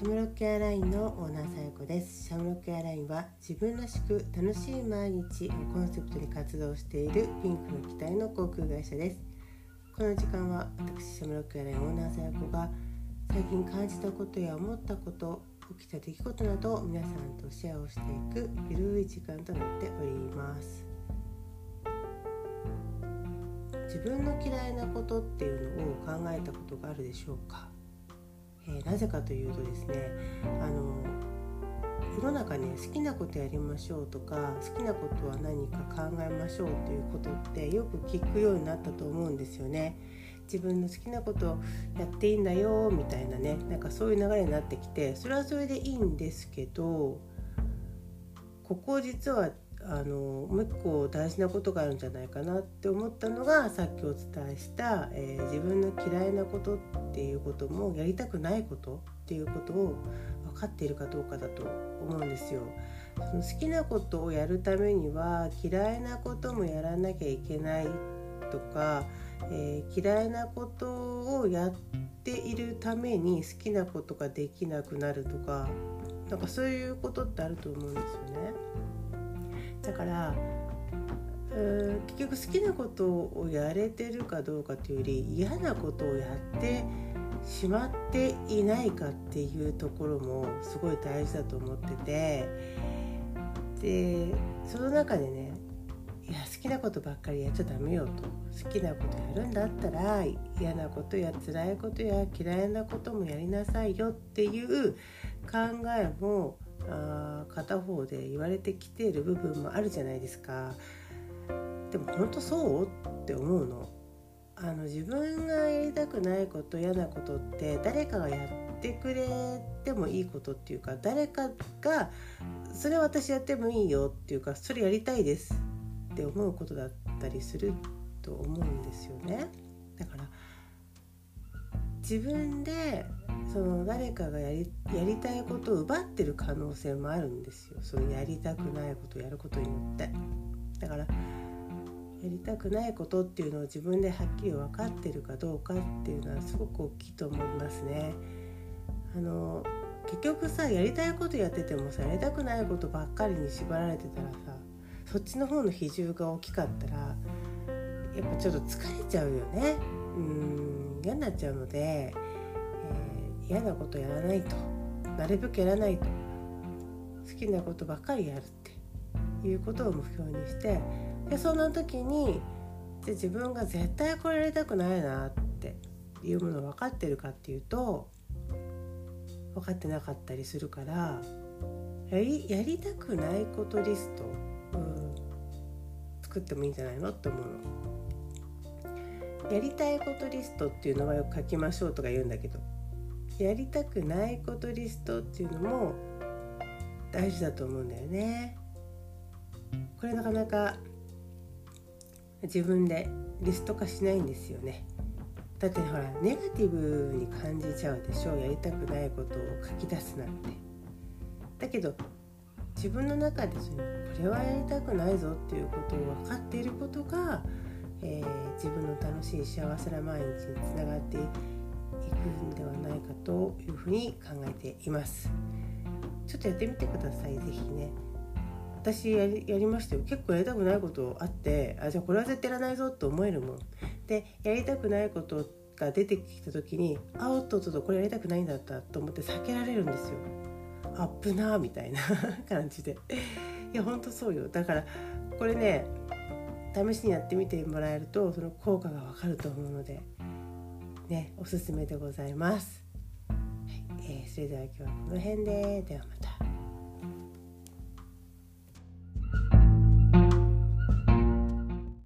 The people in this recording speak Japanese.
シャムロックエアラインのオーナーさやこです。シャムロックエアラインは自分らしく楽しい毎日をコンセプトに活動しているピンクの機体の航空会社です。この時間は私シャムロックエアラインオーナーさやこが最近感じたことや思ったこと起きた出来事などを皆さんとシェアをしていくゆるい時間となっております。自分の嫌いなことっていうのを考えたことがあるでしょうか？えー、なぜかというとですねあの世の中ね好きなことやりましょうとか好きなことは何か考えましょうということってよく聞くようになったと思うんですよね。自分の好きなことやっていいんだよみたいなねなんかそういう流れになってきてそれはそれでいいんですけどここ実はあのもう一個大事なことがあるんじゃないかなって思ったのがさっきお伝えした、えー、自分の嫌いなことっていうこともやりたくないことっていうことを分かっているかどうかだと思うんですよ。その好きなことをやるためには嫌いなこともやらなきゃいけないとか、えー、嫌いなことをやっているために好きなことができなくなるとかなんかそういうことってあると思うんですよね。だから結局好きなことをやれてるかどうかというより嫌なことをやってしまっていないかっていうところもすごい大事だと思っててでその中でねいや好きなことばっかりやっちゃダメよと。好きなことやるんだったら嫌なことや辛いことや嫌いなこともやりなさいよっていう考えもあ片方で言われてきている部分もあるじゃないですか。でも本当そう？って思うの。あの自分がやりたくないこと嫌なことって誰かがやってくれてもいいことっていうか誰かがそれ私やってもいいよっていうかそれやりたいですって思うことだったりすると思うんですよね。だから自分でその誰かがやりやりたいことを奪ってる可能性もあるんですよ。そのやりたくないことやることによって。だからやりたくないことっていうのを自分ではっきり分かってるかどうかっていうのはすごく大きいと思いますね。あの結局さやりたいことやっててもさやりたくないことばっかりに縛られてたらさそっちの方の比重が大きかったらやっぱちょっと疲れちゃうよね。うん嫌になっちゃうので嫌なことやらないと。なるべくやらないと。好きなことばっかりやるって。いうことを目標にして。でそんな時にで自分が絶対これやりたくないなって。いうもの分かってるかっていうと分かってなかったりするからやりやりたくないことリスト、うん、作ってもいいんじゃないのって思うの。やりたいことリストっていうのはよく書きましょうとか言うんだけどやりたくないことリストっていうのも大事だと思うんだよね。これなかなか自分でリスト化しないんですよね。だってほらネガティブに感じちゃうでしょ？やりたくないことを書き出すなんて。だけど自分の中でそのこれはやりたくないぞっていうことを分かっていることが、えー、自分の楽しい幸せな毎日につながっていくんではないかというふうに考えています。ちょっとやってみてください。是非ね。私やりやりましたよ。結構やりたくないことあってあじゃあこれは絶対やらないぞと思えるもん。でやりたくないことが出てきた時にあおっとっとこれやりたくないんだったと思って避けられるんですよ。アップなーみたいな 感じで。いやほんとそうよ。だからこれね試しにやってみてもらえるとその効果がわかると思うので。ねおすすめでございます、はいえー、それでは今日はこの辺で。ではまた。